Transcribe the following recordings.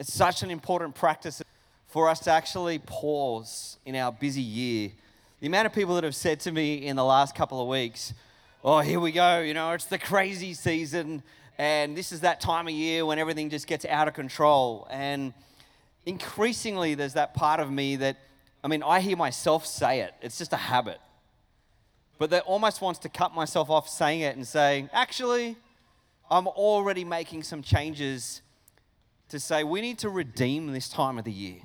it's such an important practice for us to actually pause in our busy year. The amount of people that have said to me in the last couple of weeks, oh, here we go, you know, it's the crazy season, and this is that time of year when everything just gets out of control. And increasingly, there's that part of me that, I mean, I hear myself say it, it's just a habit. But that almost wants to cut myself off saying it and say, actually, I'm already making some changes to say we need to redeem this time of the year.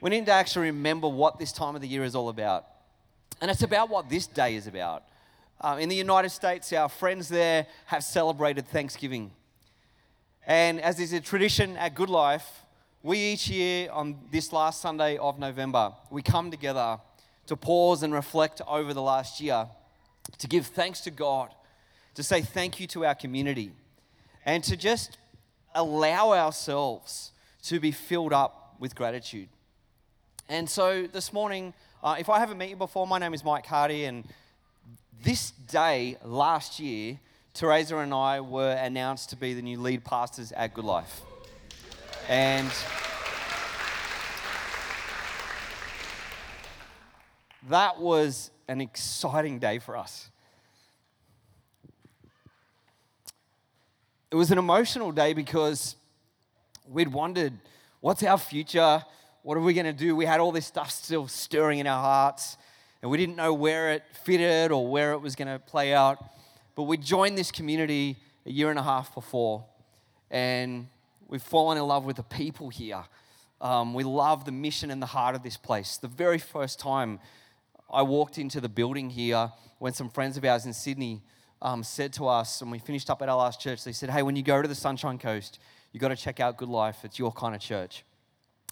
We need to actually remember what this time of the year is all about. And it's about what this day is about. Uh, in the United States, our friends there have celebrated Thanksgiving. And as is a tradition at Good Life, we each year on this last Sunday of November, we come together to pause and reflect over the last year, to give thanks to God, to say thank you to our community, and to just allow ourselves to be filled up with gratitude. And so this morning, uh, if I haven't met you before, my name is Mike Hardy, and this day last year, Teresa and I were announced to be the new lead pastors at Good Life. And that was an exciting day for us. It was an emotional day because we'd wondered, what's our future? What are we going to do? We had all this stuff still stirring in our hearts, and we didn't know where it fitted or where it was going to play out. But we joined this community a year and a half before, and we've fallen in love with the people here. Um, we love the mission and the heart of this place. The very first time I walked into the building here when some friends of ours in Sydney um, said to us, and we finished up at our last church, they said, Hey, when you go to the Sunshine Coast, you got to check out Good Life. It's your kind of church.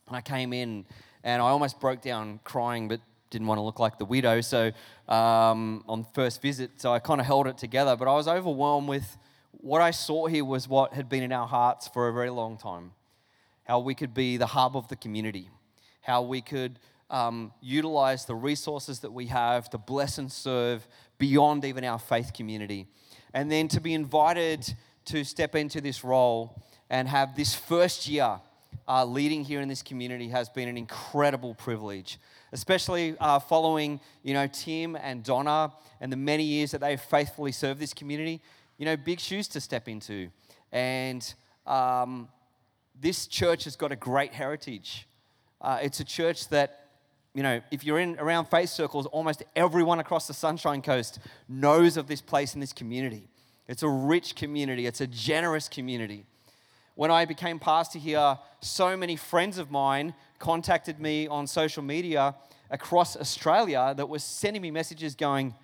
And I came in and I almost broke down crying, but didn't want to look like the widow. So um, on first visit, so I kind of held it together. But I was overwhelmed with what I saw here was what had been in our hearts for a very long time. How we could be the hub of the community, how we could um, utilize the resources that we have to bless and serve beyond even our faith community. And then to be invited to step into this role and have this first year uh, leading here in this community has been an incredible privilege, especially uh, following you know Tim and Donna and the many years that they've faithfully served this community. You know, big shoes to step into, and um, this church has got a great heritage. Uh, it's a church that you know, if you're in around faith circles, almost everyone across the Sunshine Coast knows of this place in this community. It's a rich community, it's a generous community. When I became pastor here, so many friends of mine contacted me on social media across Australia that were sending me messages going,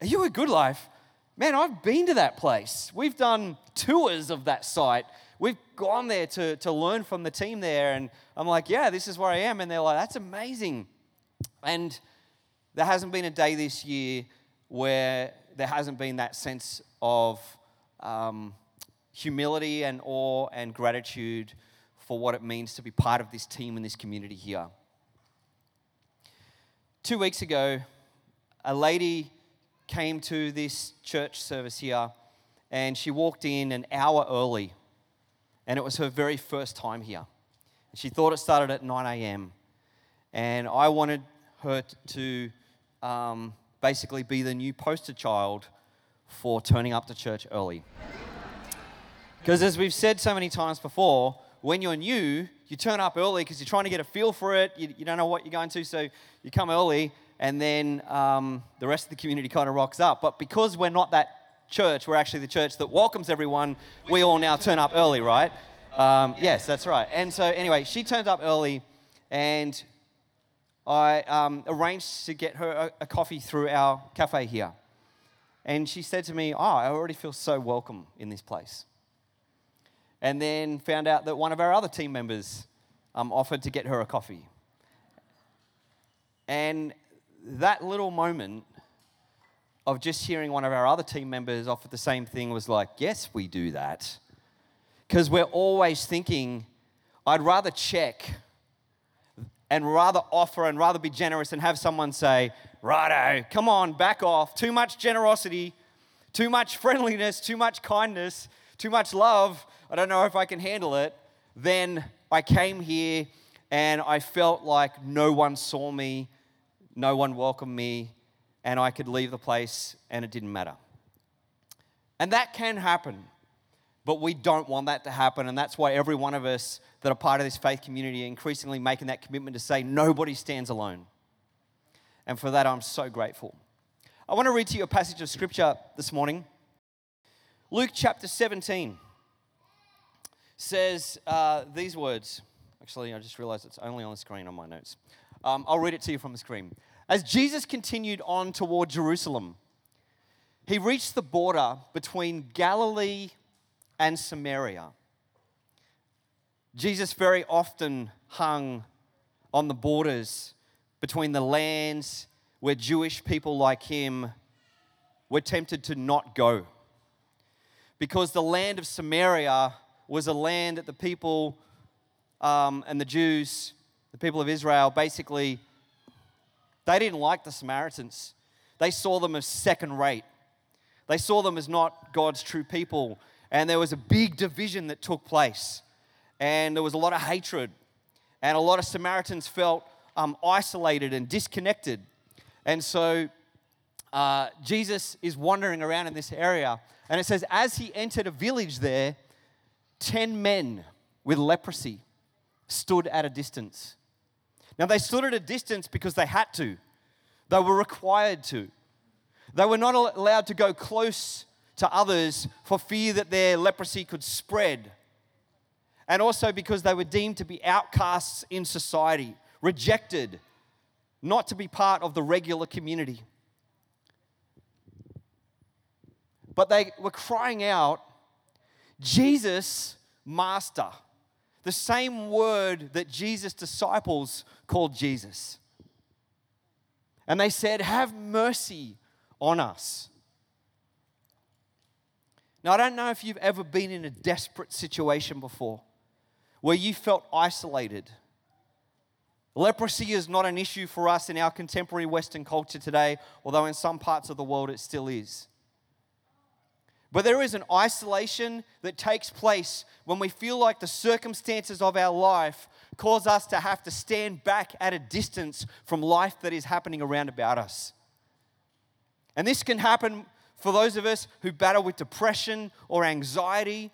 Are you a good life? Man, I've been to that place. We've done tours of that site. We've gone there to, to learn from the team there. And I'm like, Yeah, this is where I am. And they're like, That's amazing. And there hasn't been a day this year where there hasn't been that sense of um, humility and awe and gratitude for what it means to be part of this team and this community here. Two weeks ago, a lady came to this church service here and she walked in an hour early and it was her very first time here. She thought it started at 9 a.m. And I wanted her to um, basically be the new poster child for turning up to church early. Because as we've said so many times before, when you're new, you turn up early because you're trying to get a feel for it. You, you, don't know what you're going to, so you come early, and then um, the rest of the community kind of rocks up. But because we're not that church, we're actually the church that welcomes everyone, we all now turn up early, right? Um, yes, that's right. And so, anyway, she turned up early, and I um, arranged to get her a, a, coffee through our cafe here. And she said to me, Oh, I already feel so welcome in this place. And then found out that one of our other team members um, offered to get her a coffee. And that little moment of just hearing one of our other team members offer the same thing was like, Yes, we do that. Because we're always thinking, I'd rather check and rather offer and rather be generous and have someone say, Righto, come on, back off. Too much generosity, too much friendliness, too much kindness, too much love. I don't know if I can handle it. then I came here and I felt like no one saw me, no one welcomed me, and I could leave the place and it didn't matter. And that can happen, but we don't want that to happen. And that's why every one of us that are part of this faith community are increasingly making that commitment to say, nobody stands alone. And for that, I'm so grateful. I want to read to you a passage of scripture this morning. Luke chapter 17 says uh, these words. Actually, I just realized it's only on the screen on my notes. Um, I'll read it to you from the screen. As Jesus continued on toward Jerusalem, he reached the border between Galilee and Samaria. Jesus very often hung on the borders between the lands where Jewish people like him were tempted to not go. Because the land of Samaria was a land that the people um, and the Jews, the people of Israel, basically, they didn't like the Samaritans. They saw them as second rate. They saw them as not God's true people. And there was a big division that took place. And there was a lot of hatred. And a lot of Samaritans felt um, isolated and disconnected. And so uh, Jesus is wandering around in this area. And it says, as he entered a village there, 10 men with leprosy stood at a distance. Now, they stood at a distance because they had to, they were required to. They were not allowed to go close to others for fear that their leprosy could spread. And also because they were deemed to be outcasts in society, rejected, not to be part of the regular community. But they were crying out, Jesus, Master. The same word that Jesus' disciples called Jesus. And they said, Have mercy on us. Now, I don't know if you've ever been in a desperate situation before where you felt isolated. Leprosy is not an issue for us in our contemporary Western culture today, although in some parts of the world it still is. But there is an isolation that takes place when we feel like the circumstances of our life cause us to have to stand back at a distance from life that is happening around about us. And this can happen for those of us who battle with depression or anxiety,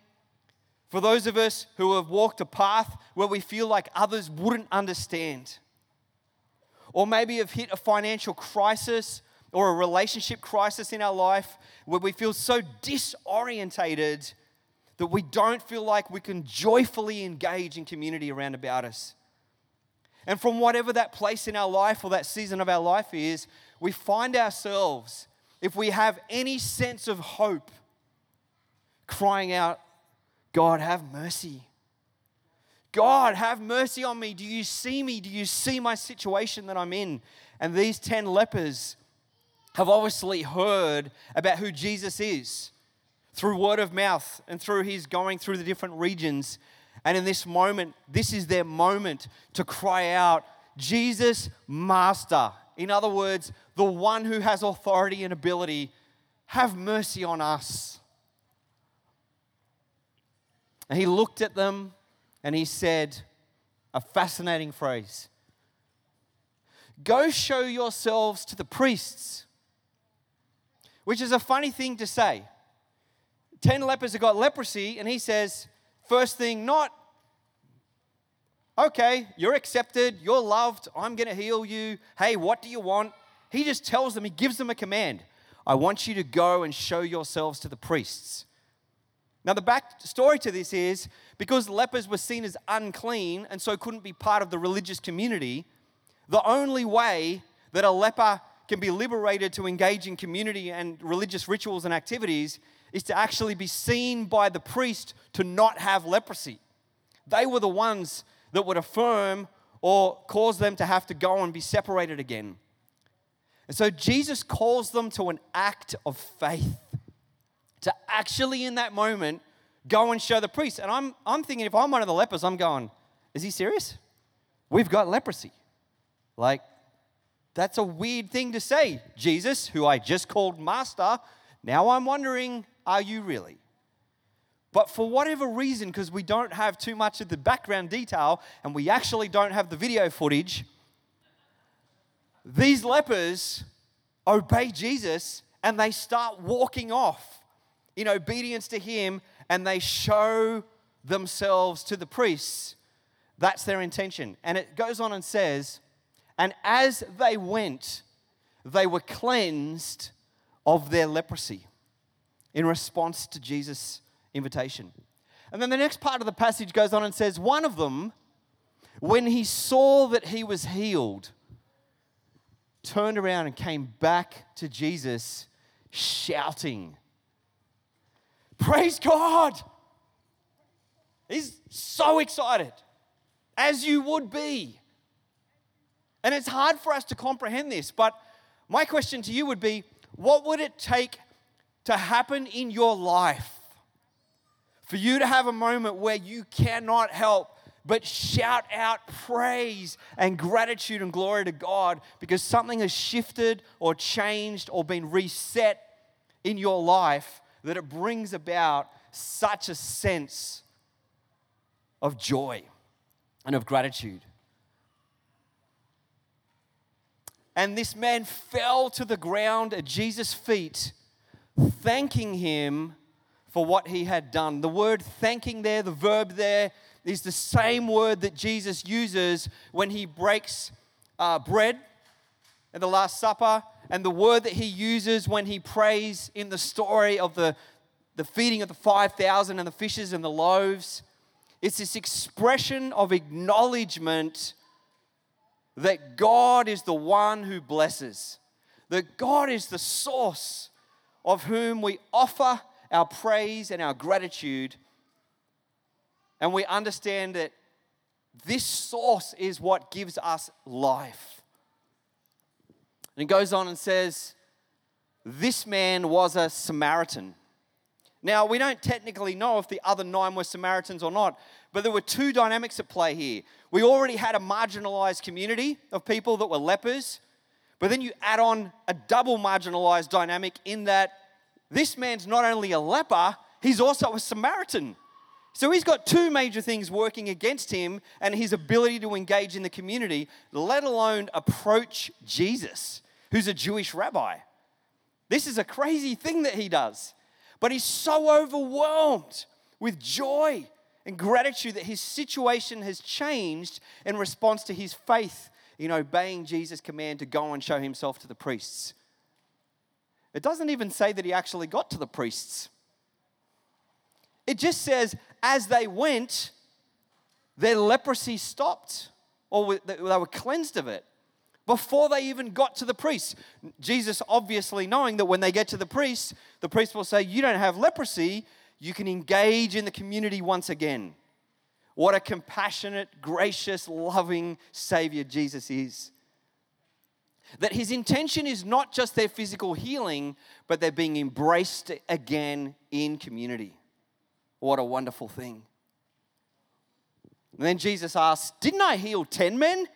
for those of us who have walked a path where we feel like others wouldn't understand, or maybe have hit a financial crisis or a relationship crisis in our life where we feel so disorientated that we don't feel like we can joyfully engage in community around about us. And from whatever that place in our life or that season of our life is, we find ourselves, if we have any sense of hope, crying out, God, have mercy. God, have mercy on me. Do you see me? Do you see my situation that I'm in? And these 10 lepers have obviously heard about who Jesus is through word of mouth and through his going through the different regions. And in this moment, this is their moment to cry out, Jesus, Master. In other words, the one who has authority and ability, have mercy on us. And he looked at them and he said a fascinating phrase Go show yourselves to the priests which is a funny thing to say. Ten lepers have got leprosy, and he says, first thing, not, okay, you're accepted, you're loved, I'm going to heal you. Hey, what do you want? He just tells them, he gives them a command. I want you to go and show yourselves to the priests. Now, the back story to this is because lepers were seen as unclean and so couldn't be part of the religious community, the only way that a leper can be liberated to engage in community and religious rituals and activities is to actually be seen by the priest to not have leprosy. They were the ones that would affirm or cause them to have to go and be separated again. And so Jesus calls them to an act of faith, to actually in that moment go and show the priest. And I'm, I'm thinking, if I'm one of the lepers, I'm going, is he serious? We've got leprosy. Like, that's a weird thing to say. Jesus, who I just called master, now I'm wondering, are you really? But for whatever reason, because we don't have too much of the background detail and we actually don't have the video footage, these lepers obey Jesus and they start walking off in obedience to him and they show themselves to the priests. That's their intention. And it goes on and says, and as they went, they were cleansed of their leprosy in response to Jesus' invitation. And then the next part of the passage goes on and says, One of them, when he saw that he was healed, turned around and came back to Jesus shouting, Praise God! He's so excited, as you would be. And it's hard for us to comprehend this, but my question to you would be what would it take to happen in your life for you to have a moment where you cannot help but shout out praise and gratitude and glory to God because something has shifted or changed or been reset in your life that it brings about such a sense of joy and of gratitude. And this man fell to the ground at Jesus' feet, thanking him for what he had done. The word thanking there, the verb there, is the same word that Jesus uses when he breaks uh, bread at the Last Supper, and the word that he uses when he prays in the story of the, the feeding of the 5,000 and the fishes and the loaves. It's this expression of acknowledgement that God is the one who blesses, that God is the source of whom we offer our praise and our gratitude. And we understand that this source is what gives us life. And it goes on and says, This man was a Samaritan. Now, we don't technically know if the other nine were Samaritans or not, but there were two dynamics at play here. We already had a marginalized community of people that were lepers, but then you add on a double marginalized dynamic in that this man's not only a leper, he's also a Samaritan. So he's got two major things working against him and his ability to engage in the community, let alone approach Jesus, who's a Jewish rabbi. This is a crazy thing that he does. But he's so overwhelmed with joy and gratitude that his situation has changed in response to his faith in obeying Jesus' command to go and show himself to the priests. It doesn't even say that he actually got to the priests. It just says, as they went, their leprosy stopped, or they were cleansed of it before they even got to the priests. Jesus, obviously knowing that when they get to the priests, the priest will say, You don't have leprosy, you can engage in the community once again. What a compassionate, gracious, loving Savior Jesus is. That his intention is not just their physical healing, but they're being embraced again in community. What a wonderful thing. And then Jesus asks, Didn't I heal 10 men?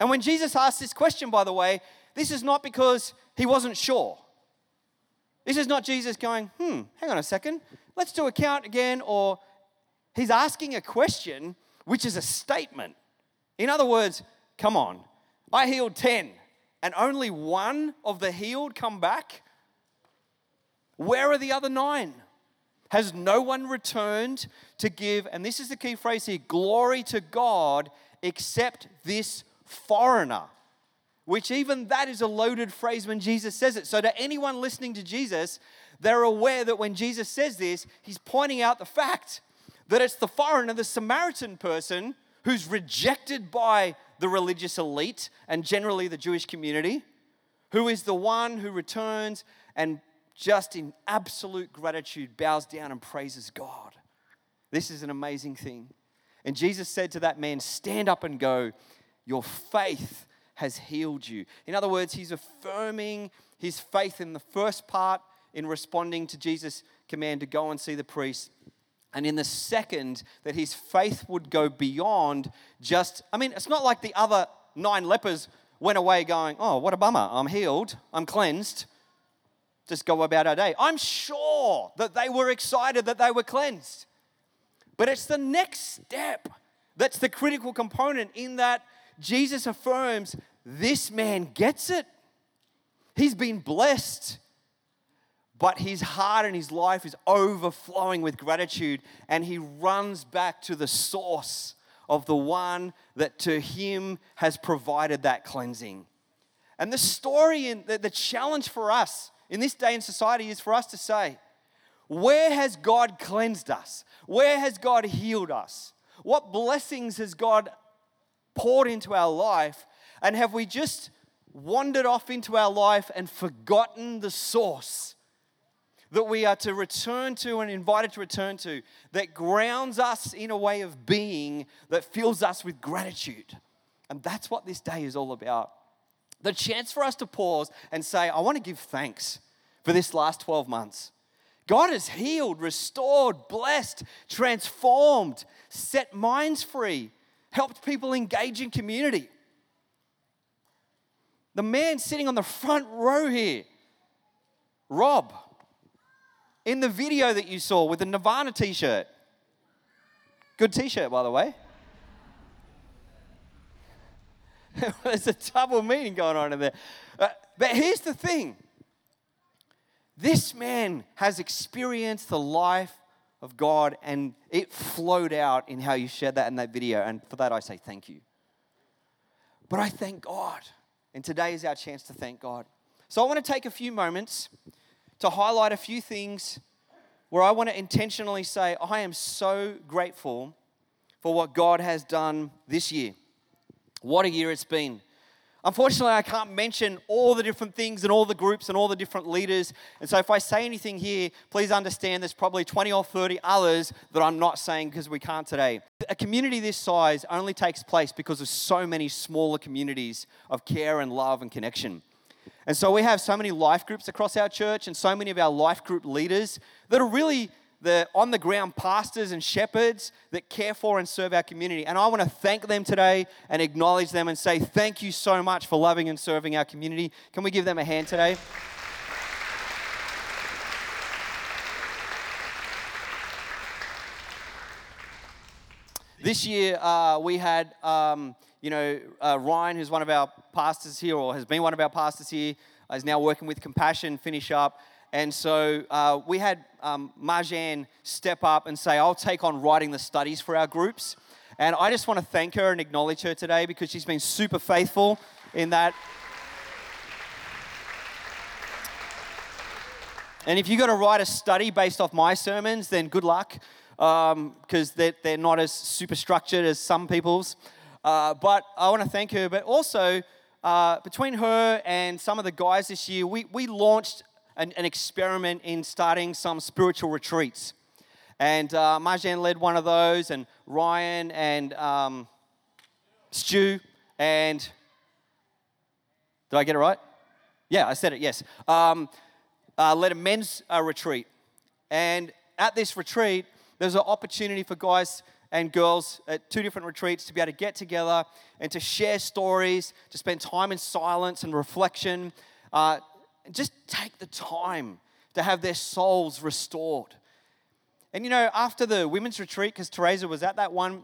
And when Jesus asks this question, by the way, this is not because he wasn't sure. This is not Jesus going, hmm, hang on a second, let's do a count again, or he's asking a question which is a statement. In other words, come on, I healed 10 and only one of the healed come back? Where are the other nine? Has no one returned to give, and this is the key phrase here glory to God except this foreigner? Which, even that is a loaded phrase when Jesus says it. So, to anyone listening to Jesus, they're aware that when Jesus says this, he's pointing out the fact that it's the foreigner, the Samaritan person, who's rejected by the religious elite and generally the Jewish community, who is the one who returns and just in absolute gratitude bows down and praises God. This is an amazing thing. And Jesus said to that man, Stand up and go. Your faith has healed you. In other words, he's affirming his faith in the first part in responding to Jesus' command to go and see the priest. And in the second, that his faith would go beyond just, I mean, it's not like the other nine lepers went away going, Oh, what a bummer. I'm healed. I'm cleansed. Just go about our day. I'm sure that they were excited that they were cleansed. But it's the next step that's the critical component in that Jesus affirms this man gets it. He's been blessed, but his heart and his life is overflowing with gratitude, and he runs back to the source of the one that to him has provided that cleansing. And the story and the, the challenge for us in this day in society is for us to say, where has God cleansed us? Where has God healed us? What blessings has God poured into our life? And have we just wandered off into our life and forgotten the source that we are to return to and invited to return to that grounds us in a way of being that fills us with gratitude? And that's what this day is all about. The chance for us to pause and say, I want to give thanks for this last 12 months. God has healed, restored, blessed, transformed, set minds free, helped people engage in community. The man sitting on the front row here, Rob, in the video that you saw with the Nirvana t shirt. Good t shirt, by the way. There's a double meaning going on in there. Uh, but here's the thing this man has experienced the life of God, and it flowed out in how you shared that in that video. And for that, I say thank you. But I thank God. And today is our chance to thank God. So I want to take a few moments to highlight a few things where I want to intentionally say, I am so grateful for what God has done this year. What a year it's been. Unfortunately, I can't mention all the different things and all the groups and all the different leaders. And so, if I say anything here, please understand there's probably 20 or 30 others that I'm not saying because we can't today. A community this size only takes place because of so many smaller communities of care and love and connection. And so, we have so many life groups across our church and so many of our life group leaders that are really the on the ground pastors and shepherds that care for and serve our community. And I want to thank them today and acknowledge them and say thank you so much for loving and serving our community. Can we give them a hand today? This year, uh, we had, um, you know, uh, Ryan, who's one of our pastors here, or has been one of our pastors here, is now working with Compassion, finish up. And so uh, we had um, Marjan step up and say, I'll take on writing the studies for our groups. And I just want to thank her and acknowledge her today because she's been super faithful in that. And if you've got to write a study based off my sermons, then good luck because um, they're, they're not as super structured as some people's. Uh, but I want to thank her. But also, uh, between her and some of the guys this year, we, we launched an, an experiment in starting some spiritual retreats. And uh, Marjan led one of those, and Ryan and um, Stu, and did I get it right? Yeah, I said it, yes. Um, uh, led a men's uh, retreat. And at this retreat, there's an opportunity for guys and girls at two different retreats to be able to get together and to share stories, to spend time in silence and reflection, uh, and just take the time to have their souls restored. And you know, after the women's retreat, because Teresa was at that one,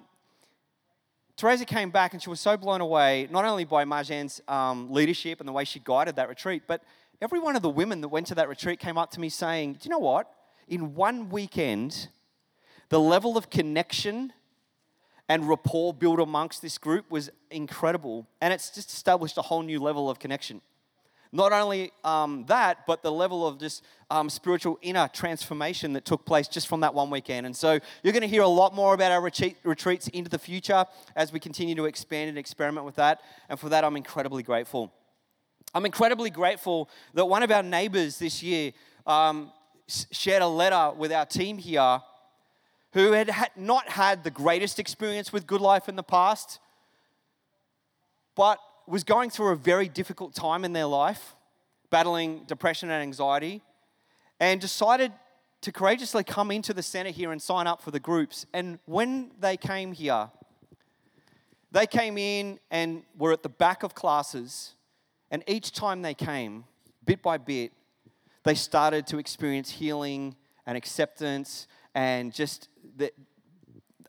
Teresa came back and she was so blown away, not only by Marjan's um, leadership and the way she guided that retreat, but every one of the women that went to that retreat came up to me saying, Do you know what? In one weekend, the level of connection and rapport built amongst this group was incredible. And it's just established a whole new level of connection. Not only um, that, but the level of just um, spiritual inner transformation that took place just from that one weekend. And so you're going to hear a lot more about our retreat, retreats into the future as we continue to expand and experiment with that. And for that, I'm incredibly grateful. I'm incredibly grateful that one of our neighbors this year um, shared a letter with our team here who had not had the greatest experience with Good Life in the past, but was going through a very difficult time in their life, battling depression and anxiety, and decided to courageously come into the center here and sign up for the groups. And when they came here, they came in and were at the back of classes, and each time they came, bit by bit, they started to experience healing and acceptance and just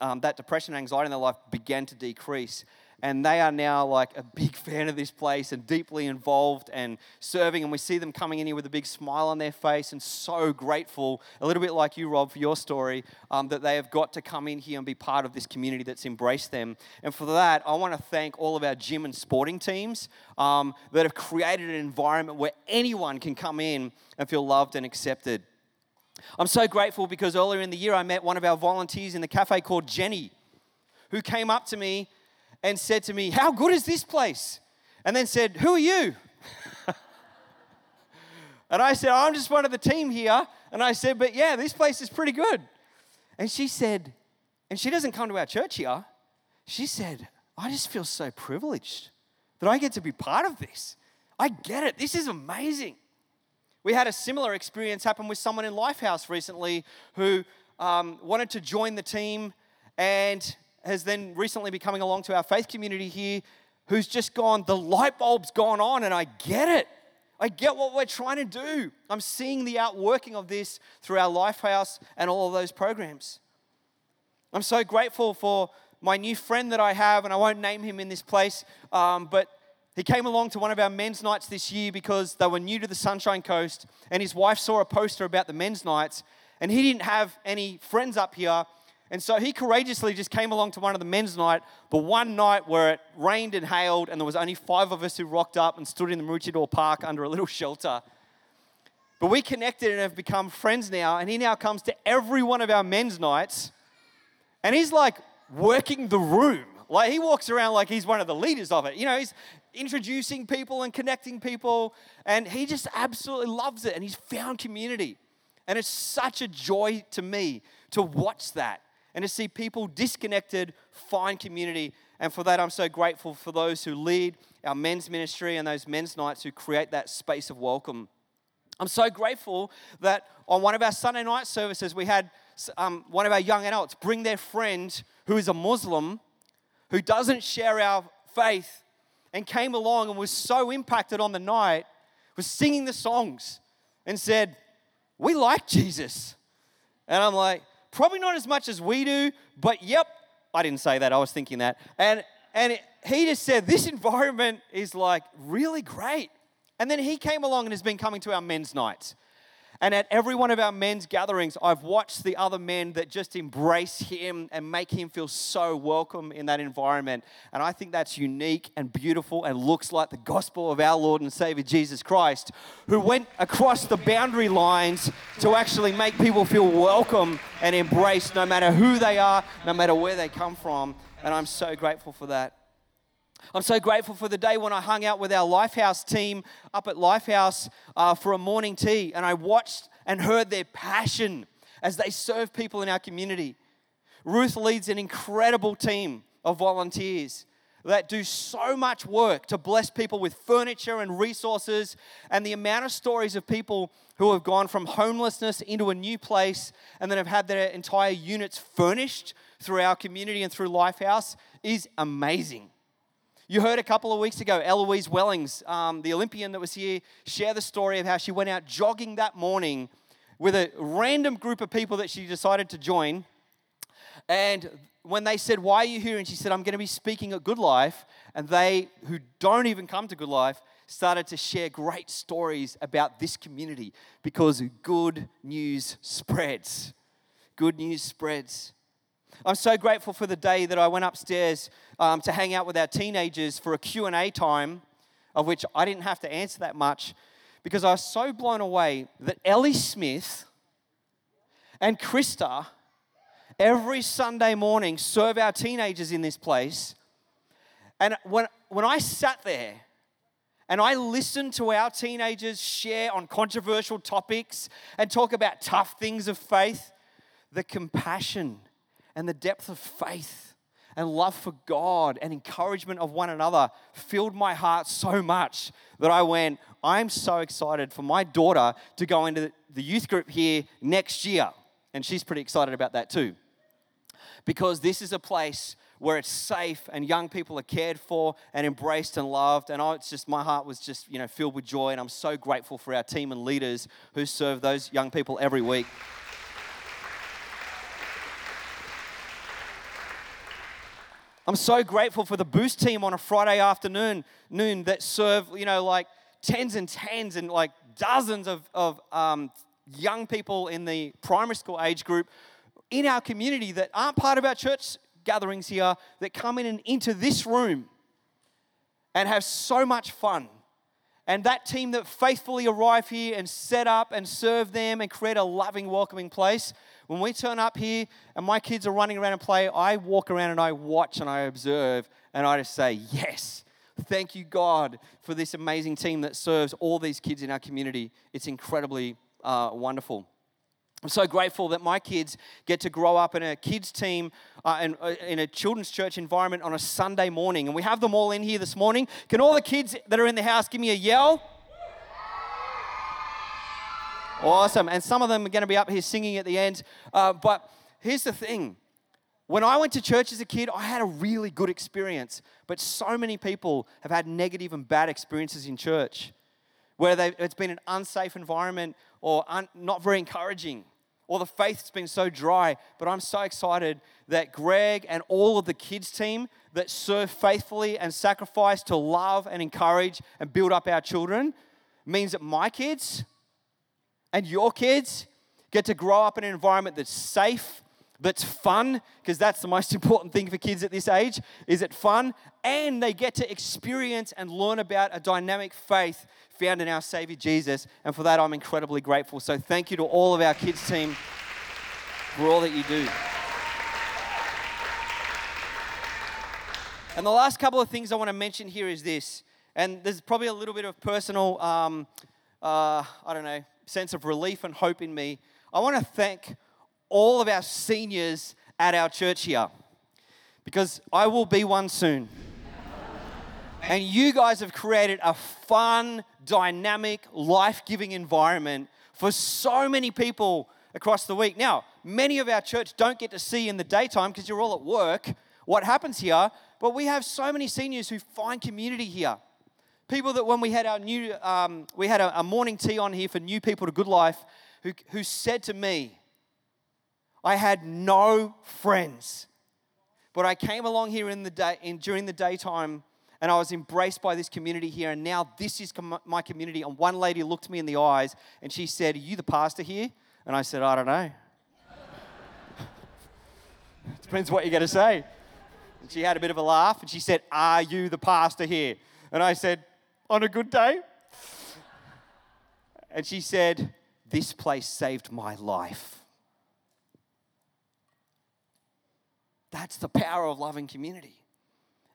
um, that depression and anxiety in their life began to decrease and they are now like a big fan of this place and deeply involved and serving. And we see them coming in here with a big smile on their face and so grateful, a little bit like you, Rob, for your story, um, that they have got to come in here and be part of this community that's embraced them. And for that, I want to thank all of our gym and sporting teams um, that have created an environment where anyone can come in and feel loved and accepted. I'm so grateful because earlier in the year I met one of our volunteers in the cafe called Jenny, who came up to me and said to me, How good is this place? And then said, Who are you? and I said, I'm just one of the team here. And I said, But yeah, this place is pretty good. And she said, And she doesn't come to our church here. She said, I just feel so privileged that I get to be part of this. I get it. This is amazing. We had a similar experience happen with someone in Lifehouse recently who um, wanted to join the team and has then recently been coming along to our faith community here who's just gone, the light bulb's gone on, and I get it. I get what we're trying to do. I'm seeing the outworking of this through our Lifehouse and all of those programs. I'm so grateful for my new friend that I have, and I won't name him in this place, um, but he came along to one of our men's nights this year because they were new to the Sunshine Coast, and his wife saw a poster about the men's nights, and he didn't have any friends up here, and so he courageously just came along to one of the men's night, the one night where it rained and hailed, and there was only five of us who rocked up and stood in the Maroochydore Park under a little shelter. But we connected and have become friends now, and he now comes to every one of our men's nights, and he's like working the room. Like he walks around like he's one of the leaders of it. You know, he's introducing people and connecting people, and he just absolutely loves it, and he's found community. And it's such a joy to me to watch that and to see people disconnected find community. And for that, I'm so grateful for those who lead our men's ministry and those men's nights who create that space of welcome. I'm so grateful that on one of our Sunday night services, we had um, one of our young adults bring their friend who is a Muslim, who doesn't share our faith, and came along and was so impacted on the night, was singing the songs and said, We like Jesus. And I'm like, Probably not as much as we do, but yep, I didn't say that. I was thinking that. And and it, he just said this environment is like really great. And then he came along and has been coming to our men's nights. And at every one of our men's gatherings, I've watched the other men that just embrace him and make him feel so welcome in that environment. And I think that's unique and beautiful and looks like the gospel of our Lord and Savior Jesus Christ, who went across the boundary lines to actually make people feel welcome and embraced no matter who they are, no matter where they come from. And I'm so grateful for that. I'm so grateful for the day when I hung out with our Lifehouse team up at Lifehouse uh, for a morning tea and I watched and heard their passion as they serve people in our community. Ruth leads an incredible team of volunteers that do so much work to bless people with furniture and resources. And the amount of stories of people who have gone from homelessness into a new place and then have had their entire units furnished through our community and through Lifehouse is amazing. You heard a couple of weeks ago, Eloise Wellings, um, the Olympian that was here, share the story of how she went out jogging that morning with a random group of people that she decided to join. And when they said, Why are you here? And she said, I'm going to be speaking at Good Life. And they, who don't even come to Good Life, started to share great stories about this community because good news spreads. Good news spreads. I'm so grateful for the day that I went upstairs um, to hang out with our teenagers for a Q&A time, of which I didn't have to answer that much, because I was so blown away that Ellie Smith and Krista every Sunday morning serve our teenagers in this place. And when, when I sat there and I listened to our teenagers share on controversial topics and talk about tough things of faith, the compassion and the depth of faith and love for God and encouragement of one another filled my heart so much that I went, I'm so excited for my daughter to go into the youth group here next year. And she's pretty excited about that too. Because this is a place where it's safe and young people are cared for and embraced and loved. And I, it's just my heart was just, you know, filled with joy. And I'm so grateful for our team and leaders who serve those young people every week. I'm so grateful for the Boost team on a Friday afternoon noon that serve, you know, like tens and tens and like dozens of, of um, young people in the primary school age group in our community that aren't part of our church gatherings here that come in and into this room and have so much fun. And that team that faithfully arrive here and set up and serve them and create a loving, welcoming place. When we turn up here and my kids are running around and play, I walk around and I watch and I observe and I just say, Yes, thank you, God, for this amazing team that serves all these kids in our community. It's incredibly uh, wonderful. I'm so grateful that my kids get to grow up in a kids team uh, and uh, in a children's church environment on a Sunday morning. And we have them all in here this morning. Can all the kids that are in the house give me a yell? Awesome. And some of them are going to be up here singing at the end. Uh, but here's the thing when I went to church as a kid, I had a really good experience. But so many people have had negative and bad experiences in church where it's been an unsafe environment or un, not very encouraging or the faith's been so dry. But I'm so excited that Greg and all of the kids' team that serve faithfully and sacrifice to love and encourage and build up our children means that my kids and your kids get to grow up in an environment that's safe, that's fun, because that's the most important thing for kids at this age. Is it fun? And they get to experience and learn about a dynamic faith found in our Savior Jesus. And for that, I'm incredibly grateful. So thank you to all of our kids' team for all that you do. And the last couple of things I want to mention here is this. And there's probably a little bit of personal, um, uh, I don't know, sense of relief and hope in me. I want to thank all of our seniors at our church here because I will be one soon. And you guys have created a fun, dynamic, life giving environment for so many people across the week. Now, many of our church don't get to see in the daytime because you're all at work what happens here, but we have so many seniors who find community here. People that when we had our new, um, we had a, a morning tea on here for new people to Good Life, who, who said to me, I had no friends, but I came along here in the day, in, during the daytime and I was embraced by this community here. And now this is com- my community. And one lady looked me in the eyes and she said, Are you the pastor here? And I said, I don't know. Depends what you're going to say. And she had a bit of a laugh and she said, Are you the pastor here? And I said, On a good day. And she said, This place saved my life. That's the power of loving community.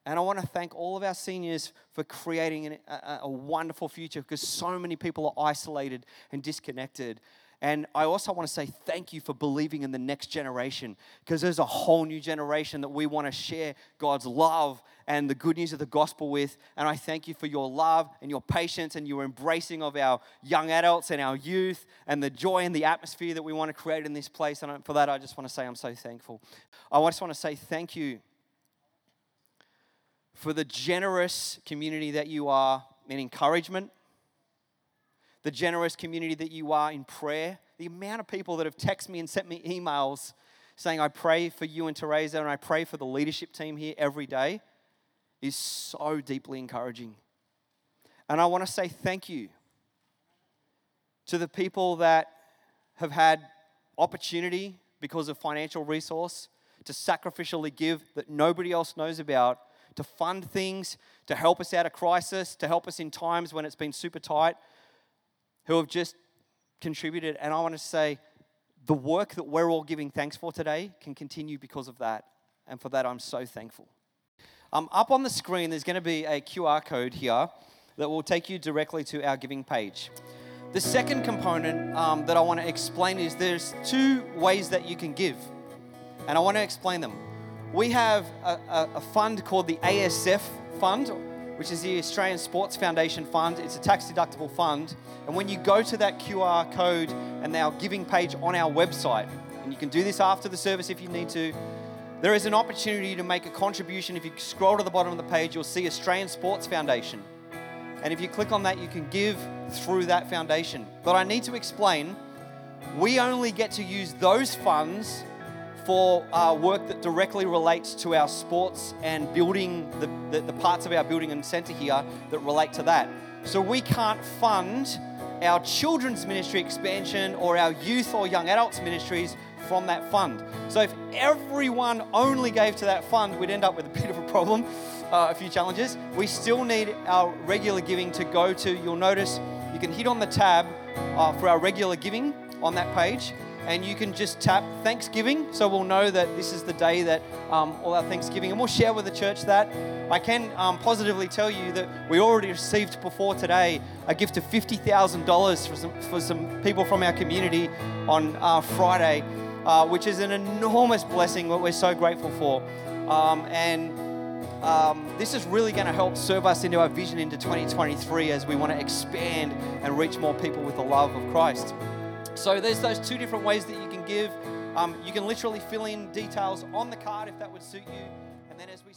And I want to thank all of our seniors for creating a, a, wonderful future because so many people are isolated and disconnected. And I also want to say thank you for believing in the next generation because there's a whole new generation that we want to share God's love and the good news of the gospel with. And I thank you for your love and your patience and your embracing of our young adults and our youth and the joy and the atmosphere that we want to create in this place. And for that, I just want to say I'm so thankful. I just want to say thank you for the generous community that you are in encouragement, the generous community that you are in prayer, the amount of people that have texted me and sent me emails saying, I pray for you and Teresa and I pray for the leadership team here every day is so deeply encouraging. And I want to say thank you to the people that have had opportunity because of financial resource to sacrificially give that nobody else knows about to fund things, to help us out of crisis, to help us in times when it's been super tight, who have just contributed. And I want to say, the work that we're all giving thanks for today can continue because of that. And for that, I'm so thankful. Um, up on the screen, there's going to be a QR code here that will take you directly to our giving page. The second component um, that I want to explain is there's two ways that you can give, and I want to explain them we have a, a, a, fund called the ASF Fund, which is the Australian Sports Foundation Fund. It's a tax deductible fund. And when you go to that QR code and our giving page on our website, and you can do this after the service if you need to, there is an opportunity to make a contribution. If you scroll to the bottom of the page, you'll see Australian Sports Foundation. And if you click on that, you can give through that foundation. But I need to explain we only get to use those funds for uh, work that directly relates to our sports and building the, the, the parts of our building and centre here that relate to that. So we can't fund our children's ministry expansion or our youth or young adults ministries from that fund. So if everyone only gave to that fund, we'd end up with a bit of a problem, uh, a few challenges. We still need our regular giving to go to, you'll notice you can hit on the tab uh, for our regular giving on that page and you can just tap Thanksgiving so we'll know that this is the day that um, all our Thanksgiving, and we'll share with the church that. I can um, positively tell you that we already received before today a gift of $50,000 for some, for some people from our community on uh, Friday, uh, which is an enormous blessing that we're so grateful for. Um, and um, this is really going to help serve us into our vision into 2023 as we want to expand and reach more people with the love of Christ. So there's those two different ways that you can give. Um, you can literally fill in details on the card if that would suit you. And then as we